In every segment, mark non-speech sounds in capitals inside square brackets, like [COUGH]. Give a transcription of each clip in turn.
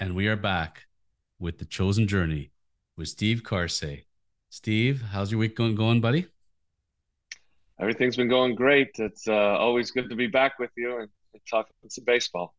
and we are back with the chosen journey with Steve Karsay. Steve, how's your week going, going buddy? Everything's been going great. It's uh, always good to be back with you and, and talking some baseball.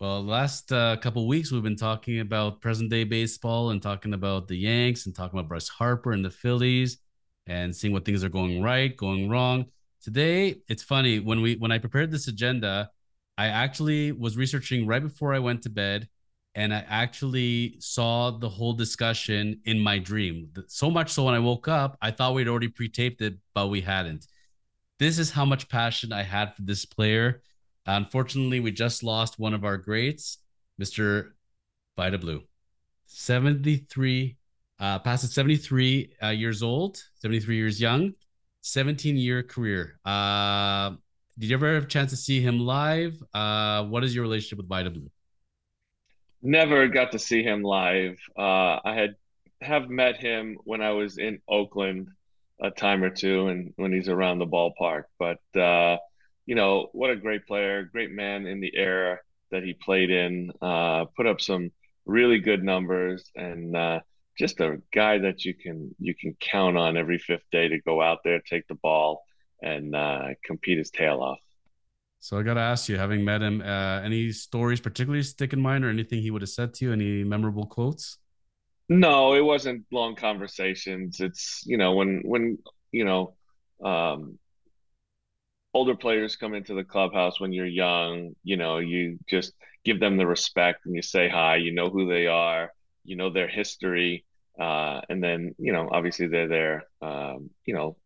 Well, last uh, couple weeks we've been talking about present day baseball and talking about the Yanks and talking about Bryce Harper and the Phillies and seeing what things are going right, going wrong. Today, it's funny when we when I prepared this agenda, I actually was researching right before I went to bed and I actually saw the whole discussion in my dream. So much so when I woke up, I thought we'd already pre-taped it, but we hadn't. This is how much passion I had for this player. Unfortunately, we just lost one of our greats, Mr. Vida Blue. 73, uh, past 73 uh, years old, 73 years young, 17 year career. Uh, did you ever have a chance to see him live? Uh, what is your relationship with Vida Blue? Never got to see him live. Uh, I had have met him when I was in Oakland a time or two, and when he's around the ballpark. But uh, you know, what a great player, great man in the era that he played in. Uh, put up some really good numbers, and uh, just a guy that you can you can count on every fifth day to go out there, take the ball, and uh, compete his tail off. So I got to ask you, having met him, uh, any stories particularly stick in mind or anything he would have said to you? Any memorable quotes? No, it wasn't long conversations. It's, you know, when, when, you know, um, older players come into the clubhouse when you're young, you know, you just give them the respect and you say hi, you know who they are, you know their history. Uh, and then, you know, obviously they're there, um, you know,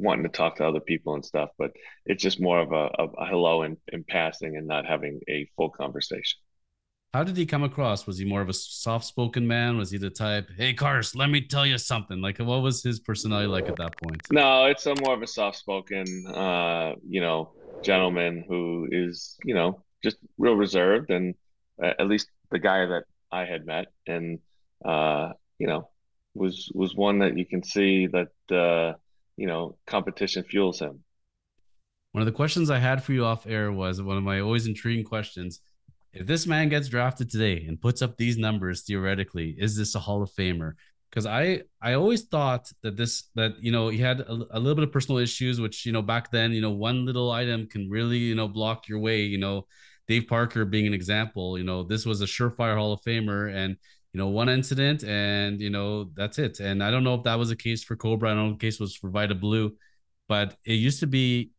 wanting to talk to other people and stuff, but it's just more of a, a hello in, in passing and not having a full conversation. How did he come across? Was he more of a soft spoken man? Was he the type, hey, Cars, let me tell you something? Like, what was his personality like at that point? No, it's a more of a soft spoken, uh, you know, gentleman who is, you know, just real reserved and uh, at least the guy that I had met. And, uh, you know, was was one that you can see that uh, you know, competition fuels him. One of the questions I had for you off air was one of my always intriguing questions. If this man gets drafted today and puts up these numbers theoretically, is this a Hall of Famer? Because I I always thought that this that you know he had a, a, little bit of personal issues, which you know back then you know one little item can really you know block your way. You know, Dave Parker being an example. You know, this was a surefire Hall of Famer, and you know, one incident and, you know, that's it. And I don't know if that was the case for Cobra. I don't know if the case was for Vida Blue, but it used to be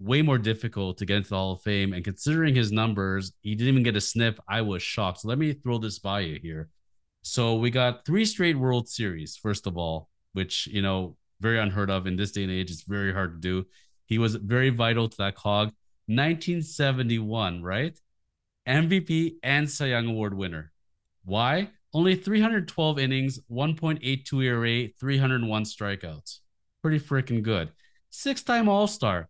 way more difficult to get into the Hall of Fame. And considering his numbers, he didn't even get a sniff. I was shocked. So let me throw this by you here. So we got three straight World Series, first of all, which, you know, very unheard of in this day and age. It's very hard to do. He was very vital to that cog. 1971, right? MVP and Cy Young Award winner. Why? Only 312 innings, 1.82 ERA, 301 strikeouts. Pretty freaking good. Six time All Star.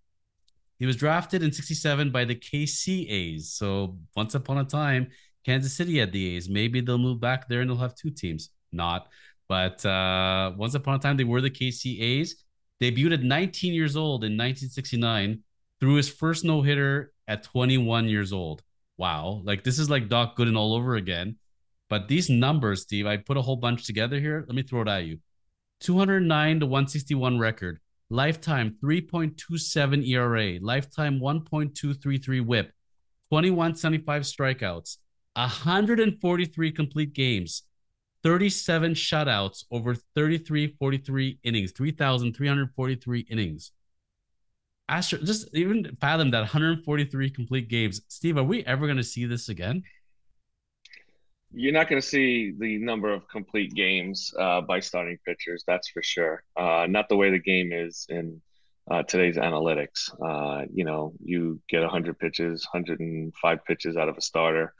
He was drafted in 67 by the KC A's. So once upon a time, Kansas City had the A's. Maybe they'll move back there and they'll have two teams. Not. But uh, once upon a time, they were the KC A's. Debuted at 19 years old in 1969, threw his first no hitter at 21 years old. Wow. Like this is like Doc Gooden all over again. But these numbers, Steve, I put a whole bunch together here. Let me throw it at you 209 to 161 record, lifetime 3.27 ERA, lifetime 1.233 whip, 2175 strikeouts, 143 complete games, 37 shutouts over 33 43 innings, 3,343 innings. Astro, just even fathom that 143 complete games. Steve, are we ever going to see this again? You're not going to see the number of complete games uh, by starting pitchers. That's for sure. Uh, not the way the game is in uh, today's analytics. Uh, you know, you get 100 pitches, 105 pitches out of a starter,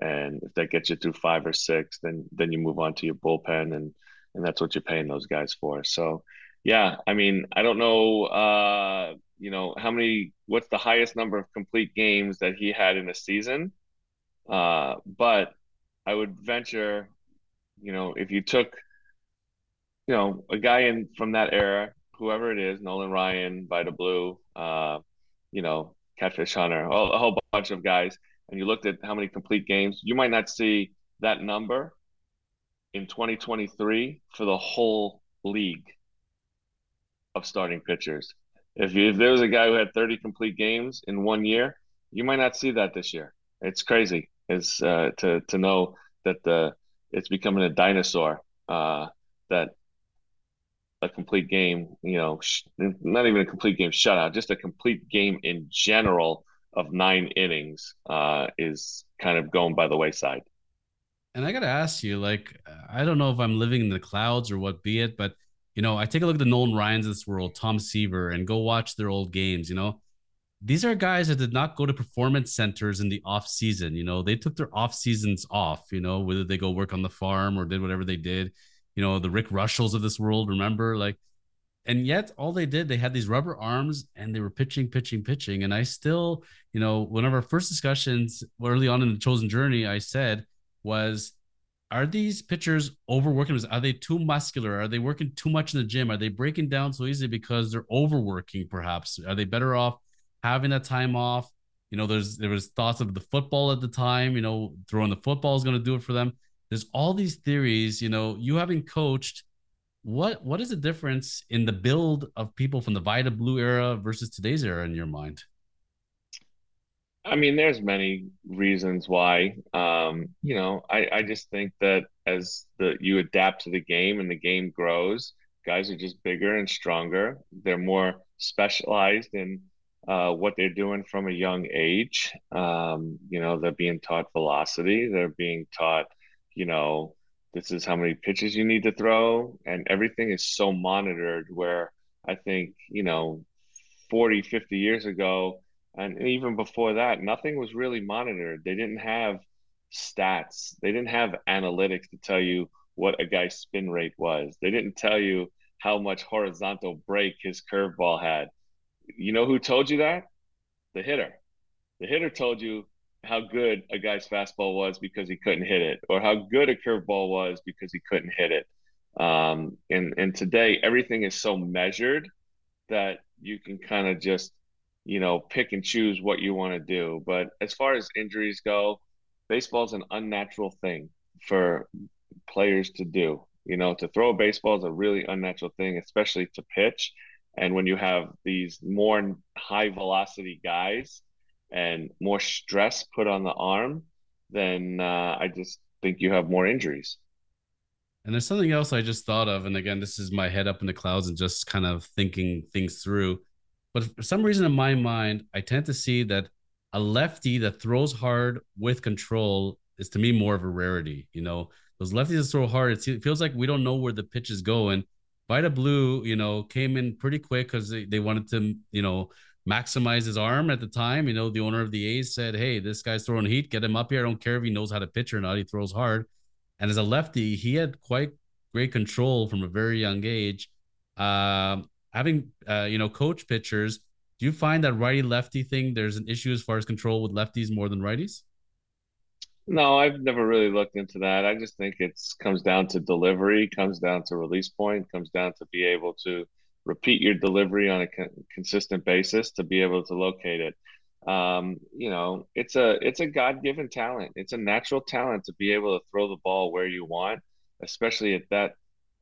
and if that gets you through five or six, then then you move on to your bullpen, and and that's what you're paying those guys for. So, yeah, I mean, I don't know. Uh, you know, how many? What's the highest number of complete games that he had in a season? Uh, but I would venture, you know, if you took, you know, a guy in from that era, whoever it is, Nolan Ryan, Vida Blue, uh, you know, Catfish Hunter, a whole bunch of guys, and you looked at how many complete games, you might not see that number in 2023 for the whole league of starting pitchers. If, you, if there was a guy who had 30 complete games in one year, you might not see that this year. It's crazy. It's uh, to to know that the it's becoming a dinosaur. Uh, that a complete game, you know, sh- not even a complete game shutout, just a complete game in general of nine innings uh, is kind of going by the wayside. And I got to ask you, like, I don't know if I'm living in the clouds or what be it, but, you know, I take a look at the Nolan Ryans of this world, Tom Seaver, and go watch their old games, you know. These are guys that did not go to performance centers in the off season. You know, they took their off seasons off, you know, whether they go work on the farm or did whatever they did you know, the Rick Reuschels of this world, remember? Like, and yet all they did, they had these rubber arms and they were pitching, pitching, pitching. And I still, you know, one of our first discussions early on in the chosen journey, I said was, are these pitchers overworking? Are they too muscular? Are they working too much in the gym? Are they breaking down so easily because they're overworking? Perhaps are they better off having that time off? You know, there's there was thoughts of the football at the time. You know, throwing the football is going to do it for them there's all these theories you know you having coached what what is the difference in the build of people from the Vida Blue era versus today's era in your mind? I mean, there's many reasons why. Um, you know, I, I just think that as the you adapt to the game and the game grows, guys are just bigger and stronger. They're more specialized in uh, what they're doing from a young age. Um, you know, they're being taught velocity. They're being taught you know, this is how many pitches you need to throw. And everything is so monitored where I think, you know, 40, 50 years ago, and even before that, nothing was really monitored. They didn't have stats, they didn't have analytics to tell you what a guy's spin rate was. They didn't tell you how much horizontal break his curveball had. You know who told you that? The hitter. The hitter told you how good a guy's fastball was because he couldn't hit it, or how good a curveball was because he couldn't hit it. Um, and and today everything is so measured that you can kind of just you know pick and choose what you want to do. But as far as injuries go, baseball is an unnatural thing for players to do. You know, to throw a baseball is a really unnatural thing, especially to pitch. And when you have these more high velocity guys and more stress put on the arm, then uh, I just think you have more injuries. And there's something else I just thought of. And again, this is my head up in the clouds and just kind of thinking things through. But for some reason in my mind, I tend to see that a lefty that throws hard with control is to me more of a rarity. You know, those lefties that throw hard, it feels like we don't know where the pitch is going. Vida Blue, you know, came in pretty quick because they, they wanted to, you know, maximize his arm at the time. You know, the owner of the A's said, Hey, this guy's throwing heat. Get him up here. I don't care if he knows how to pitch or not. He throws hard. And as a lefty, he had quite great control from a very young age. Uh, having, uh, you know, coach pitchers, do you find that righty lefty thing, there's an issue as far as control with lefties more than righties? No, I've never really looked into that. I just think it's comes down to delivery, comes down to release point, comes down to be able to repeat your delivery on a con- consistent basis to be able to locate it. Um, you know, it's a it's a God given talent. It's a natural talent to be able to throw the ball where you want, especially at that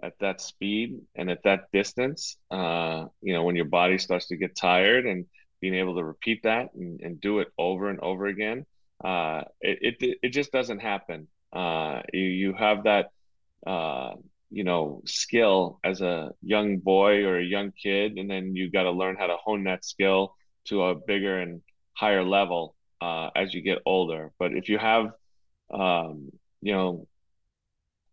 at that speed and at that distance. Uh, you know, when your body starts to get tired and being able to repeat that and, and do it over and over again, uh, it, it it just doesn't happen. Uh, you you have that uh, you know skill as a young boy or a young kid and then you got to learn how to hone that skill to a bigger and higher level uh, as you get older. But if you have um, you know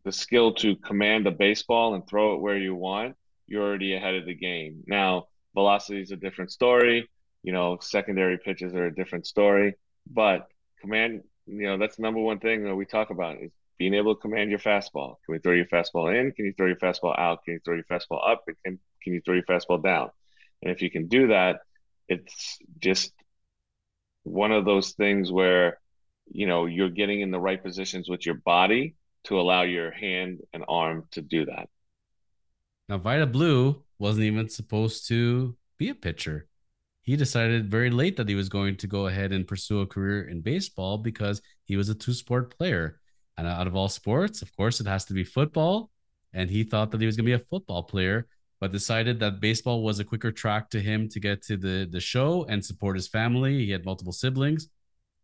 the skill to command a baseball and throw it where you want you're already ahead of the game. Now velocity is a different story. You know secondary pitches are a different story. But command you know that's the number one thing that we talk about is being able to command your fastball. Can we throw your fastball in? Can you throw your fastball out? Can you throw your fastball up? Can, can you throw your fastball down? And if you can do that, it's just one of those things where, you know, you're getting in the right positions with your body to allow your hand and arm to do that. Now, Vida Blue wasn't even supposed to be a pitcher. He decided very late that he was going to go ahead and pursue a career in baseball because he was a two sport player And out of all sports, of course, it has to be football. And he thought that he was going to be a football player, but decided that baseball was a quicker track to him to get to the, the show and support his family. He had multiple siblings.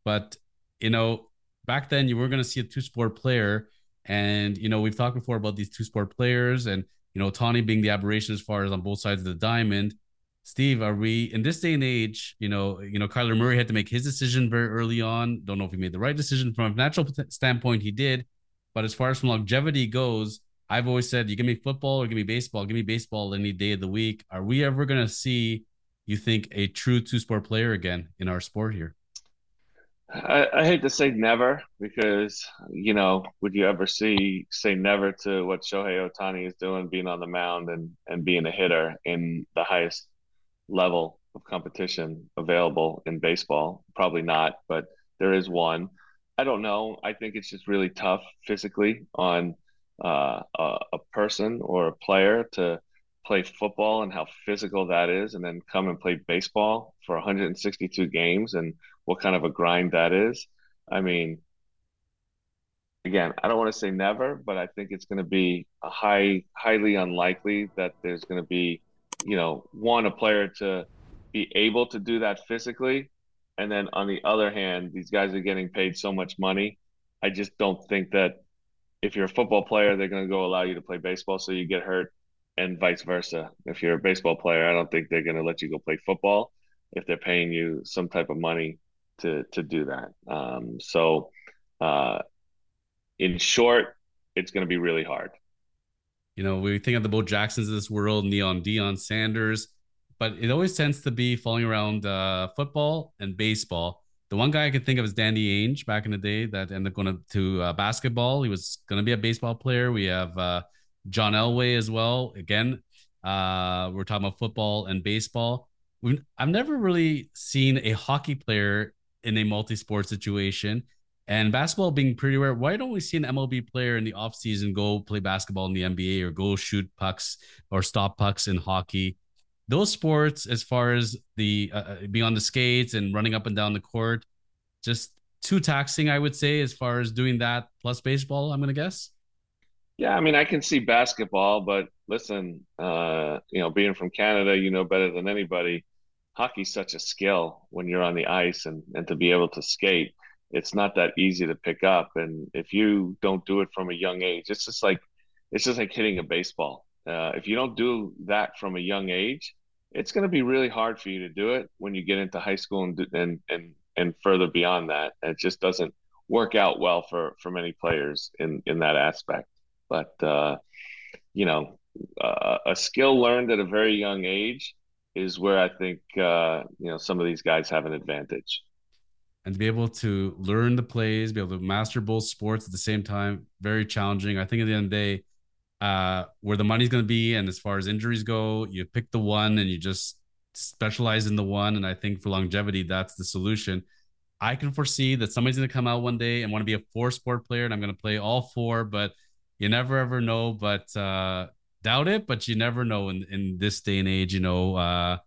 But, you know, back then you were going to see a two sport player. And, you know, we've talked before about these two sport players and, you know, Tawny being the aberration as far as on both sides of the diamond. Steve, are we in this day and age? You know, you know, Kyler Murray had to make his decision very early on. Don't know if he made the right decision from a natural standpoint. He did, but as far as from longevity goes, I've always said, you give me football or give me baseball. Give me baseball any day of the week. Are we ever going to see? You think a true two sport player again in our sport here? I, I, hate to say never because you know would you ever see say never to what Shohei Ohtani is doing, being on the mound and and being a hitter in the highest level of competition available in baseball. Probably not, but there is one. I don't know. I think it's just really tough physically on uh, a, a, person or a player to play football and how physical that is, and then come and play baseball for 162 games and what kind of a grind that is. I mean, again, I don't want to say never, but I think it's going to be a high, highly unlikely that there's going to be you know, one a player to be able to do that physically, and then on the other hand, these guys are getting paid so much money. I just don't think that if you're a football player, they're going to go allow you to play baseball so you get hurt, and vice versa. If you're a baseball player, I don't think they're going to let you go play football if they're paying you some type of money to to do that. Um, so, uh, in short, it's going to be really hard. You know, we think of the Bo Jacksons of this world, Neon Deion Sanders, but it always tends to be falling around uh, football and baseball. The one guy I could think of is Danny Ainge back in the day that ended up going to uh, basketball. He was going to be a baseball player. We have uh, John Elway as well. Again, uh, we're talking about football and baseball. We've, I've never really seen a hockey player in a multi-sport situation. And basketball being pretty rare, why don't we see an MLB player in the offseason go play basketball in the NBA or go shoot pucks or stop pucks in hockey? Those sports, as far as the uh, uh, being on the skates and running up and down the court, just too taxing, I would say, as far as doing that plus baseball, I'm going to guess. Yeah, I mean, I can see basketball, but listen, uh, you know, being from Canada, you know better than anybody. Hockey's such a skill when you're on the ice and, and to be able to skate it's not that easy to pick up. And if you don't do it from a young age, it's just like it's just like hitting a baseball. Uh, if you don't do that from a young age, it's going to be really hard for you to do it when you get into high school and and and and further beyond that. It just doesn't work out well for for many players in in that aspect. But uh, you know, uh, a skill learned at a very young age is where I think uh, you know some of these guys have an advantage and to be able to learn the plays, be able to master both sports at the same time, very challenging. I think at the end of the day, uh, where the money's going to be, and as far as injuries go, you pick the one and you just specialize in the one. And I think for longevity, that's the solution. I can foresee that somebody's going to come out one day and want to be a four sport player, and I'm going to play all four, but you never ever know. But uh, doubt it, but you never know in, in this day and age, you know. Uh,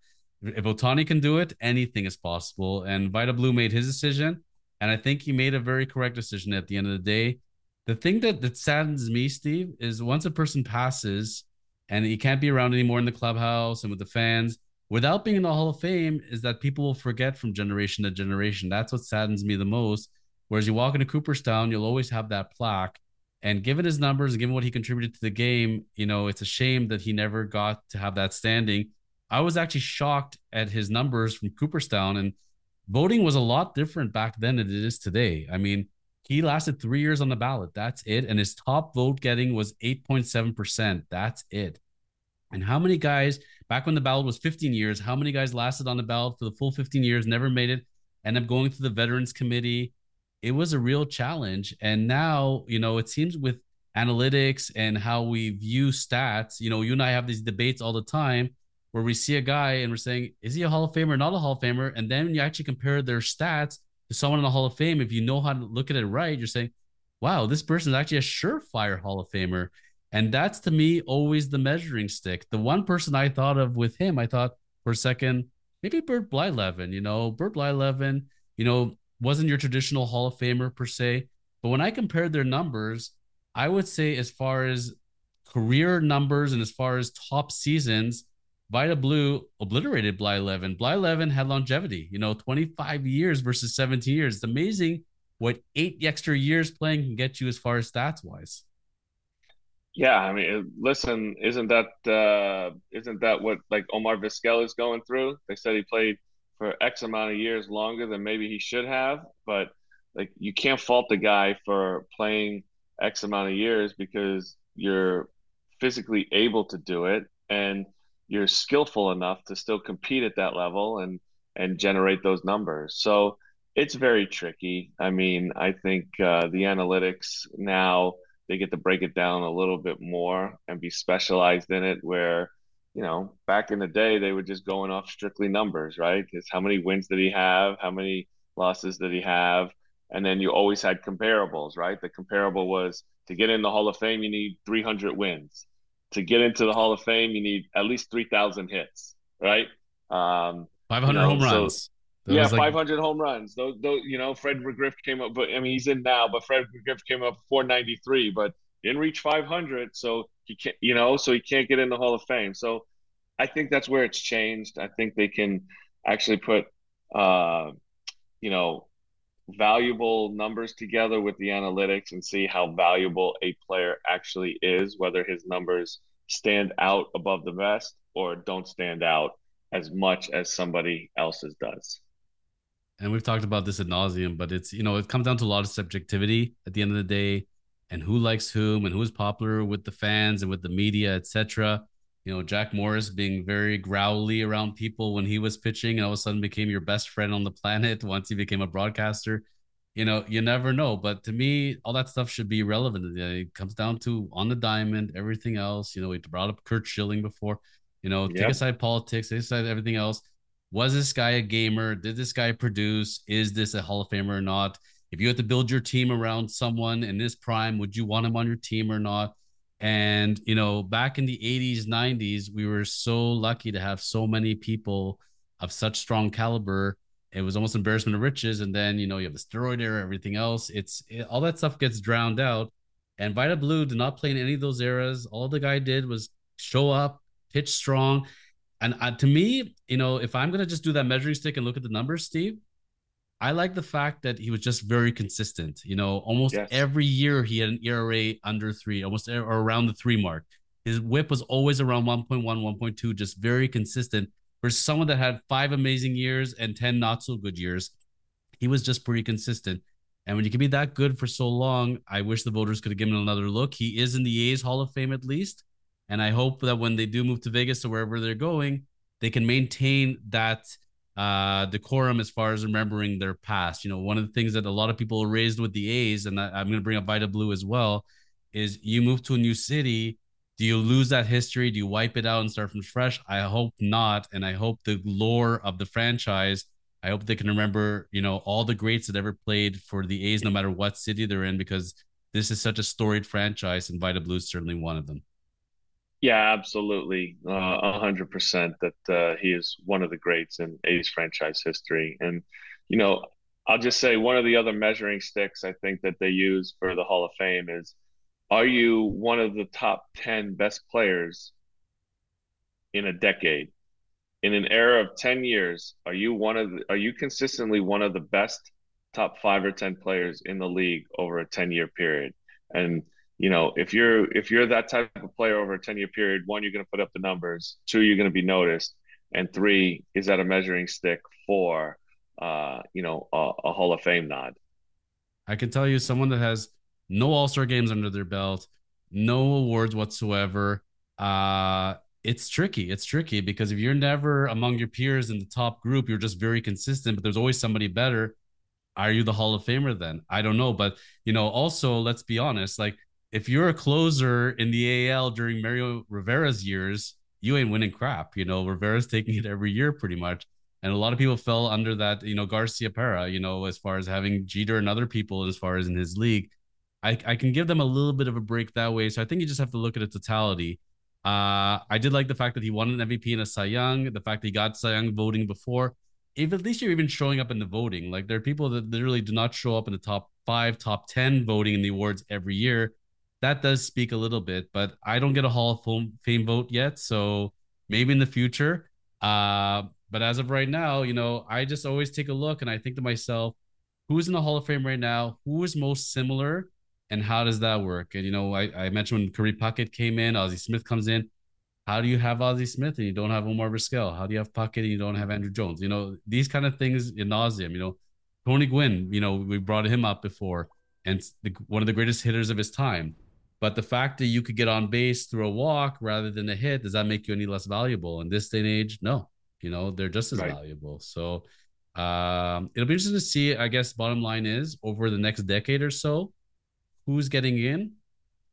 if Ohtani can do it, anything is possible. And Vida Blue made his decision, and I think he made a very correct decision at the end of the day. The thing that that saddens me, Steve, is once a person passes and he can't be around anymore in the clubhouse and with the fans without being in the Hall of Fame, is that people will forget from generation to generation. That's what saddens me the most. Whereas you walk into Cooperstown, you'll always have that plaque. And given his numbers and given what he contributed to the game, you know, it's a shame that he never got to have that standing. I was actually shocked at his numbers from Cooperstown, and voting was a lot different back then than it is today. I mean, he lasted three years on the ballot. That's it. And his top vote getting was 8.7%. That's it. And how many guys, back when the ballot was 15 years, how many guys lasted on the ballot for the full 15 years, never made it, end up going to the Veterans Committee? It was a real challenge. And now, you know, it seems with analytics and how we view stats, you know, you and I have these debates all the time where we see a guy and we're saying, is he a Hall of Famer or not a Hall of Famer? And then you actually compare their stats to someone in the Hall of Fame. If you know how to look at it right, you're saying, wow, this person is actually a surefire Hall of Famer. And that's to me always the measuring stick. The one person I thought of with him, I thought for a second, maybe Bert Blyleven, you know, Bert Blyleven, you know, wasn't your traditional Hall of Famer per se, But when I compared their numbers, I would say as far as career numbers and as far as top seasons, Vida Blue obliterated Blyleven. Bly Levin had longevity, you know, 25 years versus 17 years. It's amazing what eight extra years playing can get you as far as stats wise. Yeah, I mean, listen, isn't that uh, isn't that what like Omar Vizquel is going through? They said he played for X amount of years longer than maybe he should have, but like you can't fault the guy for playing X amount of years because you're physically able to do it and you're skillful enough to still compete at that level and and generate those numbers. So it's very tricky. I mean, I think uh, the analytics now they get to break it down a little bit more and be specialized in it where you know back in the day they were just going off strictly numbers right? It's how many wins did he have? How many losses did he have? And then you always had comparables right? The comparable was to get in the hall of fame you need 300 wins to get into the hall of fame you need at least 3000 hits right um 500 you know, home runs so, that yeah, like... 500 home runs. Those, those, you know, Fred McGriff came up, but I mean, he's in now, but Fred McGriff came up 493, but didn't reach 500. So he can't, you know, so he can't get in the Hall of Fame. So I think that's where it's changed. I think they can actually put, uh, you know, valuable numbers together with the analytics and see how valuable a player actually is, whether his numbers stand out above the rest or don't stand out as much as somebody else's does and we've talked about this ad nauseum, but it's you know it comes down to a lot of subjectivity at the end of the day, and who likes whom and who's popular with the fans and with the media, etc. You know, Jack Morris being very growly around people when he was pitching, and all of a sudden became your best friend on the [LAUGHS] planet once he became a broadcaster. You know, you never know. But to me, all that stuff should be relevant. It comes down to on the diamond, everything else. You know, we brought up Curt Schilling before. You know, yep. take aside politics, take aside everything else was this guy a gamer? Did this guy produce? Is this a Hall of Famer or not? If you had to build your team around someone in this prime, would you want him on your team or not? And, you know, back in the 80s, 90s, we were so lucky to have so many people of such strong caliber. It was almost embarrassment of riches. And then, you know, you have the steroid era, everything else. It's it, all that stuff gets drowned out. And Vida Blue did not play in any of those eras. All the guy did was show up, pitch strong. And uh, to me, you know, if I'm gonna just do that measuring stick and look at the numbers, Steve, I like the fact that he was just very consistent. You know, almost yes. every year he had an ERA under three, almost or around the three mark. His whip was always around 1.1, 1.2, just very consistent. For someone that had five amazing years and 10 not so good years, he was just pretty consistent. And when you can be that good for so long, I wish the voters could have given him another look. He is in the A's Hall of Fame at least. And I hope that when they do move to Vegas or wherever they're going, they can maintain that uh, decorum as far as remembering their past. You know, one of the things that a lot of people raised with the A's, and I'm going to bring up Vida Blue as well, is you move to a new city. Do you lose that history? Do you wipe it out and start from fresh? I hope not. And I hope the lore of the franchise, I hope they can remember, you know, all the greats that ever played for the A's, no matter what city they're in, because this is such a storied franchise, and Vida Blue is certainly one of them. Yeah, absolutely, uh, a hundred percent. That uh, he is one of the greats in A's franchise history, and you know, I'll just say one of the other measuring sticks I think that they use for the Hall of Fame is: Are you one of the top ten best players in a decade? In an era of ten years, are you one of the, are you consistently one of the best top five or ten players in the league over a ten year period? And you know, if you're if you're that type of player over a 10 year period, one, you're going to put up the numbers. Two, you're going to be noticed, and three, is that a measuring stick for uh, you know a, a Hall of Fame nod? I can tell you, someone that has no All Star games under their belt, no awards whatsoever. Uh, it's tricky. It's tricky because if you're never among your peers in the top group, you're just very consistent, but there's always somebody better. Are you the Hall of Famer then? I don't know. But, you know, also, let's be honest, like if you're a closer in the AL during Mario Rivera's years, you ain't winning crap. You know, Rivera's taking it every year pretty much. And a lot of people fell under that, you know, Garciaparra, you know, as far as having Jeter and other people as far as in his league. I, I can give them a little bit of a break that way. So I think you just have to look at a totality. Uh, I did like the fact that he won an MVP in a Cy Young, the fact that he got Cy Young voting before. If at least you're even showing up in the voting, like there are people that literally do not show up in the top five, top 10 voting in the awards every year. That does speak a little bit, but I don't get a Hall of Fame vote yet. So maybe in the future. Uh, but as of right now, you know, I just always take a look and I think to myself, who's in the Hall of Fame right now? Who is most similar? And how does that work? And, you know, I, I mentioned when Kirby Puckett came in, Ozzie Smith comes in. How do you have Ozzie Smith and you don't have Omar Vizquel? How do you have Puckett and you don't have Andruw Jones? You know, these kind of things in nauseum, you know, Tony Gwynn, you know, we brought him up before and the, one of the greatest hitters of his time. But the fact that you could get on base through a walk rather than a hit, does that make you any less valuable? In this day and age, no. You know, they're just as right. valuable. So um, it'll be interesting to see, I guess, bottom line is over the next decade or so, who's getting in.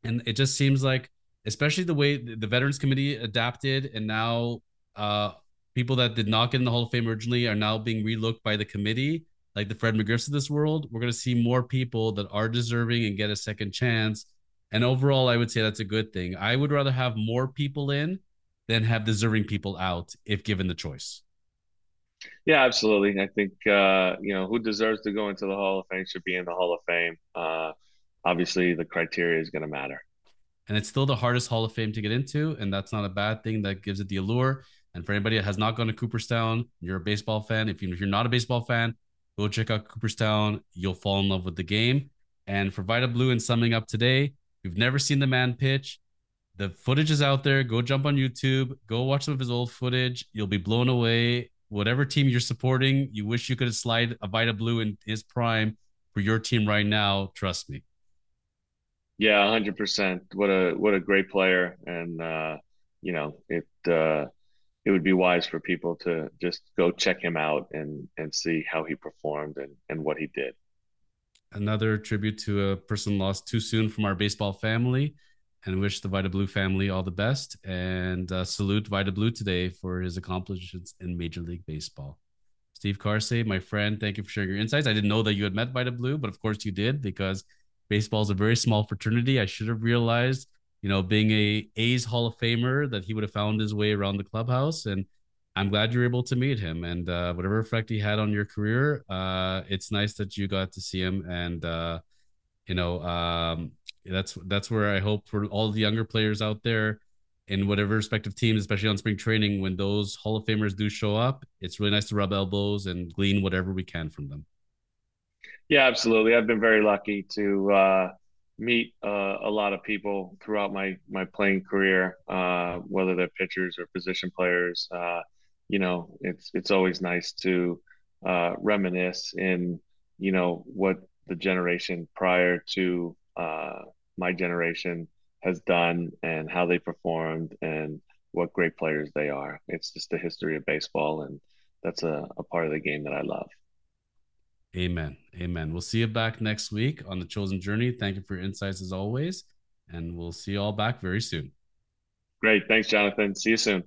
And it just seems like, especially the way the Veterans Committee adapted and now uh, people that did not get in the Hall of Fame originally are now being relooked by the committee, like the Fred McGriffs of this world. We're going to see more people that are deserving and get a second chance. And overall, I would say that's a good thing. I would rather have more people in than have deserving people out if given the choice. Yeah, absolutely. I think uh, you know who deserves to go into the Hall of Fame should be in the Hall of Fame. Uh, obviously, the criteria is going to matter. And it's still the hardest Hall of Fame to get into, and that's not a bad thing. That gives it the allure. And for anybody that has not gone to Cooperstown, you're a baseball fan. If, you, if you're not a baseball fan, go check out Cooperstown. You'll fall in love with the game. And for Vida Blue, and summing up today, we've never seen the man pitch. The footage is out there. Go jump on YouTube. Go watch some of his old footage. You'll be blown away whatever team you're supporting, you wish you could slide a Vida Blue in his prime for your team right now. Trust me. Yeah, hundred percent. What a what a great player, and uh, you know it. Uh, it would be wise for people to just go check him out and and see how he performed and and what he did. Another tribute to a person lost too soon from our baseball family and wish the Vida Blue family all the best and uh, salute Vida Blue today for his accomplishments in Major League Baseball. Steve Karsay, my friend, thank you for sharing your insights. I didn't know that you had met Vida Blue, but of course you did because baseball is a very small fraternity. I should have realized, you know, being a A's Hall of Famer, that he would have found his way around the clubhouse. And I'm glad you're able to meet him. And uh, whatever effect he had on your career, uh, it's nice that you got to see him. And uh, you know, um, that's that's where I hope for all the younger players out there in whatever respective teams, especially on spring training, when those Hall of Famers do show up, it's really nice to rub elbows and glean whatever we can from them. Yeah, absolutely. I've been very lucky to uh, meet uh, a lot of people throughout my my playing career, uh, whether they're pitchers or position players. Uh, you know, it's it's always nice to uh, reminisce in you know what the generation prior to uh, my generation has done and how they performed and what great players they are. It's just the history of baseball, and that's a, a part of the game that I love. Amen. Amen. We'll see you back next week on the Chosen Journey. Thank you for your insights as always, and we'll see you all back very soon. Great. Thanks, Jonathan. See you soon.